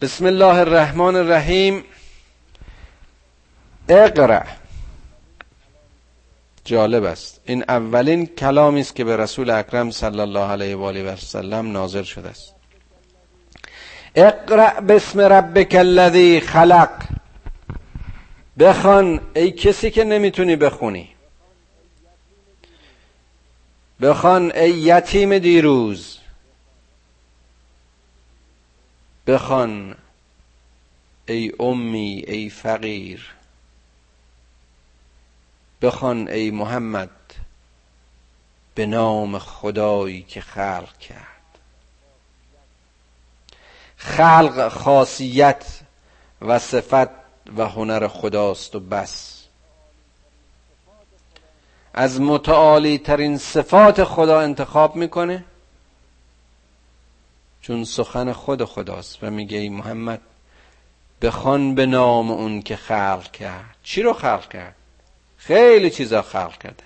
بسم الله الرحمن الرحیم. اقرع جالب است. این اولین کلامی است که به رسول اکرم صلی الله علیه و آله و سلم نازل شده است. اقرع بسم ربک الذی خلق. بخوان ای کسی که نمی‌تونی بخونی. بخوان ای یتیم دیروز. بخوان ای امی ای فقیر. بخوان ای محمد به نام خدایی که خلق کرد. خلق خاصیت و صفت و هنر خداست و بس. از متعالی ترین صفات خدا انتخاب می‌کنه. چون سخن خود خداست و میگه ای محمد بخوان به نام اون که خلق کرد. چی رو خلق کرد؟ خیلی چیزا خلق کرده.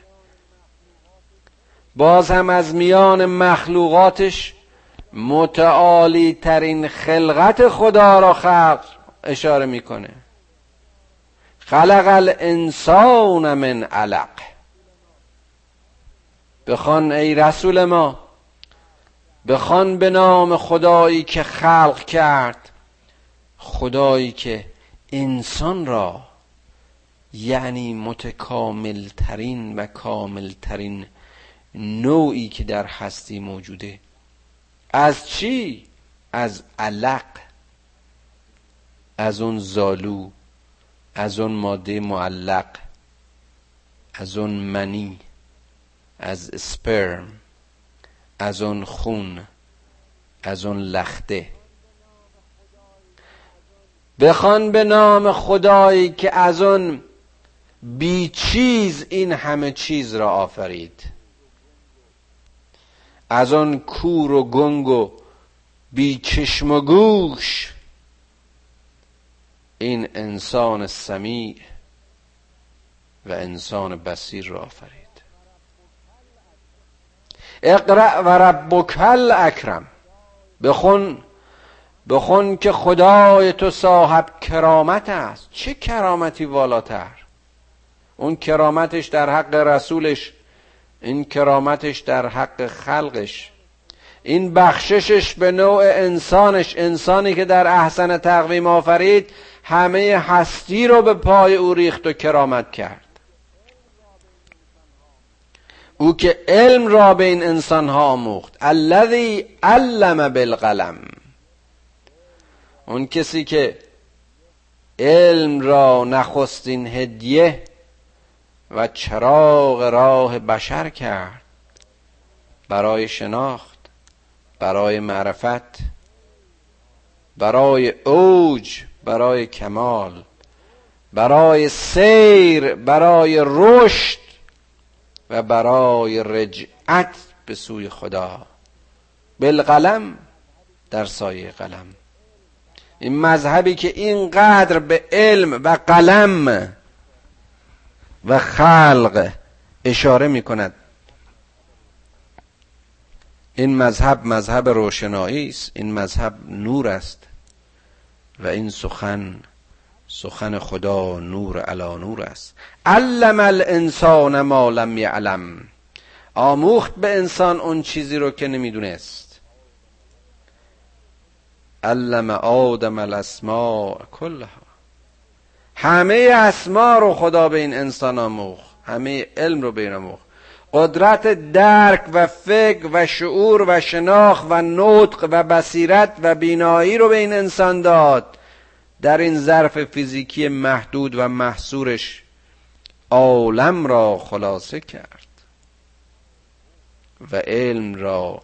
باز هم از میان مخلوقاتش متعالی ترین خلقت خدا را خلق اشاره می‌کنه. خلق الانسان من علق. بخوان ای رسول ما بخوان به نام خدایی که خلق کرد خدایی که انسان را یعنی متکامل ترین و کامل ترین نوعی که در هستی موجوده از چی؟ از علق از اون زالو از اون ماده معلق از اون منی از سپرم از اون خون از اون لخته. بخوان به نام خدایی که از اون بی چیز این همه چیز را آفرید. از آن کور و گنگ و بی چشم و گوش. این انسان سمیع و انسان بسیر را آفرید. اقرأ و ربک اکرم بخون بخون که خدای تو صاحب کرامت است. چه کرامتی والاتر؟ اون کرامتش در حق رسولش این کرامتش در حق خلقش. این بخششش به نوع انسانش. انسانی که در احسن تقویم آفرید همه هستی رو به پای او ریخت و کرامت کرد. او که علم را به این انسان ها آموخت. الذی علم بالقلم. اون کسی که علم را نخستین هدیه و چراغ راه بشر کرد. برای شناخت برای معرفت برای اوج برای کمال برای سیر برای رشد. و برای رجعت به سوی خدا. بالقلم در سایه قلم. این مذهبی که اینقدر به علم و قلم و خلق اشاره می کند این مذهب مذهب روشنایی است این مذهب نور است و این سخن سخن خدا نور علا نور است. علم الانسان ما لم یعلم. آموخت به انسان اون چیزی رو که نمی‌دونست. علم آدم الاسماء کلها. همه اسما رو خدا به این انسان آموخت. همه علم رو به این آموخت. قدرت درک و فکر و شعور و شناخت و نطق و بصیرت و بینایی رو به این انسان داد. در این ظرف فیزیکی محدود و محصورش عالم را خلاصه کرد و علم را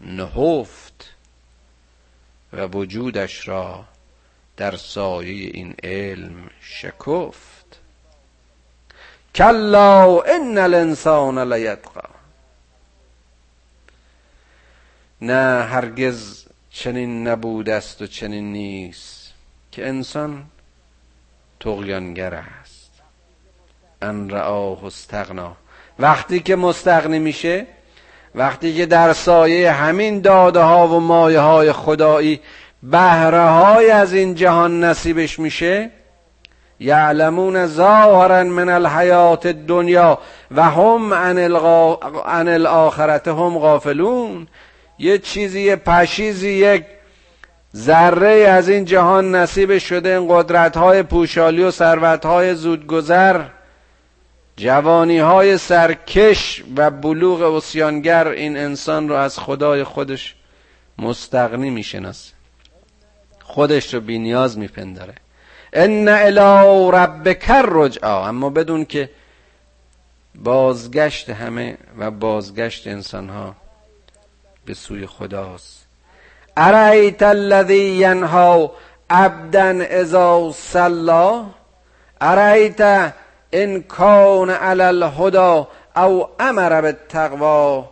نهفت و وجودش را در سایه این علم شکفت. کلا ان الانسان لیطغى نه هرگز چنین نبود است و چنین نیست. که انسان تغیانگر است. ان رآه استغنا. وقتی که مستغنی میشه وقتی که در سایه همین داده ها و مایه های خدایی بهره های از این جهان نصیبش میشه یعلمون ظاهرا من الحیات دنیا و هم عن, الغا... عن الاخرت هم غافلون. یه چیزی پشیزی یک ذره از این جهان نصیب شده این قدرت های پوشالی و ثروت های زودگذر جوانی های سرکش و بلوغ اسیانگر این انسان رو از خدای خودش مستغنی می‌شناسه. خودش رو بینیاز میپنداره. ان الی ربک رجعا اما بدون که بازگشت همه و بازگشت انسان ها به سوی خداست. ارایت الذی ینها عبدا اذا صلا ارایت ان کان علی الهدى او امر بالتقوا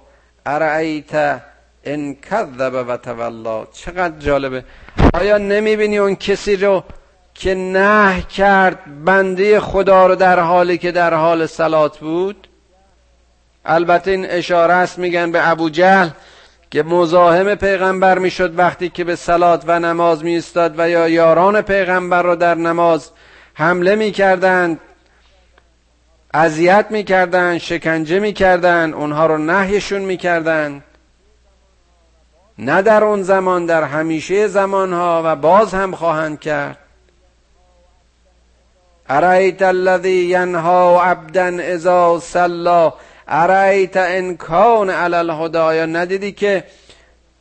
ارایت ان کذب و تولا چقدر جالبه. آیا نمی‌بینی اون کسی رو که نه کرد بنده خدا رو در حالی که در حال سلات بود؟ البته این اشاره است میگن به ابو جهل. که مزاحم پیغمبر می‌شد وقتی که به سلات و نماز می و یا یاران پیغمبر را در نماز حمله می‌کردند اذیت می‌کردند شکنجه می‌کردند اونها رو نهیشون می‌کردند. نه در اون زمان در همیشه زمانها و باز هم خواهند کرد. ارایت الذی ینها عبدا اذا صلا ارایت ان کان علی الهدى؟ ندیدی که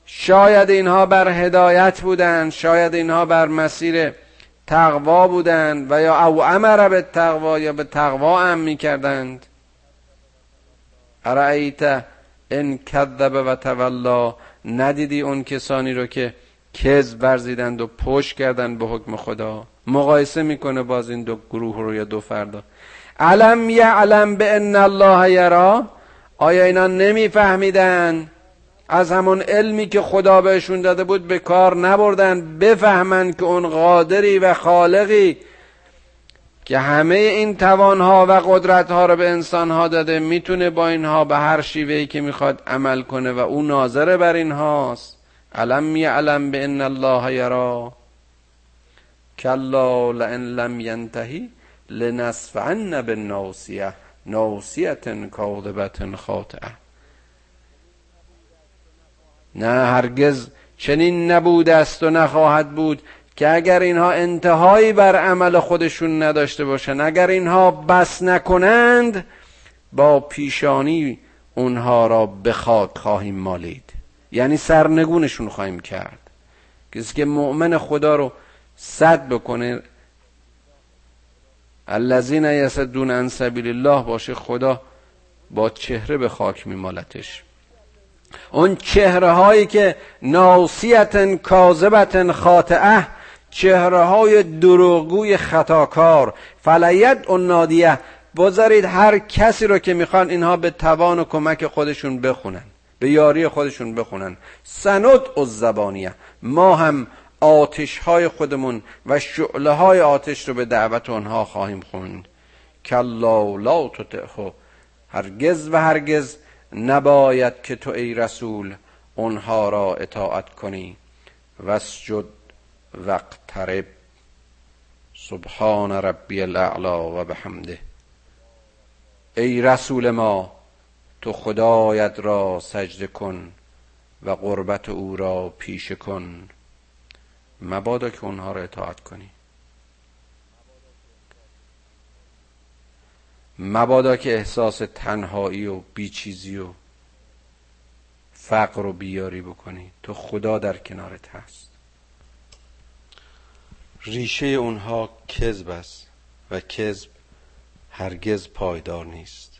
شاید اینها بر هدایت بودند شاید اینها بر مسیر تقوا بودند و یا او امر به تقوا یا به تقوا ام می‌کردند. ارایت ان کذب و تولا ندیدی اون کسانی رو که کذب ورزیدند و پشت کردند به حکم خدا؟ مقایسه می‌کنه باز این دو گروه رو یا دو فردا. علم یعلم به ان الله یرا آیا اینا نمیفهمیدن؟ از همون علمی که خدا بهشون داده بود به کار نبردن بفهمن که اون قادری و خالقی که همه این توانها و قدرتها رو به انسانها داده می‌تونه با اینها به هر شیوهی که می‌خواد عمل کنه و او ناظر بر اینهاست. علم یعلم به ان الله یرا کلا لئن لم ینتهی. لنصفعن بالناصیه ناصیت کاذبت خاطئه. نه هرگز چنین نبوده است و نخواهد بود که اگر اینها انتهایی بر عمل خودشون نداشته باشند اگر اینها بس نکنند با پیشانی اونها را به خاک خواهیم مالید. یعنی سرنگونشون خواهیم کرد. کسی که مؤمن خدا رو صد بکنه الذین یصدون عن سبیل الله باشه خدا با چهره به خاک میمالتش. اون چهره هایی که ناسیت کاذبت خاطئه چهره های دروغگوی خطاکار. فلیت اون نادیه بذارید هر کسی رو که می‌خوان اینها به توان و کمک خودشون بخونن به یاری خودشون بخونن. سند الزبانیه. ما هم آتش های خودمون و شعله های آتش رو به دعوت آنها خواهیم خوند. کلا لا تطعه. هرگز و هرگز نباید که تو ای رسول اونها را اطاعت کنی. وسجد وقترب سبحان ربی الاعلا و بحمده. ای رسول ما تو خدایت را سجده کن و قربت او را پیشه کن. مبادا که اونها را اطاعت کنی. مبادا که احساس تنهایی و بیچیزی و فقر و بیاری بکنی. تو خدا در کنارت هست. ریشه اونها کذب است و کذب هرگز پایدار نیست.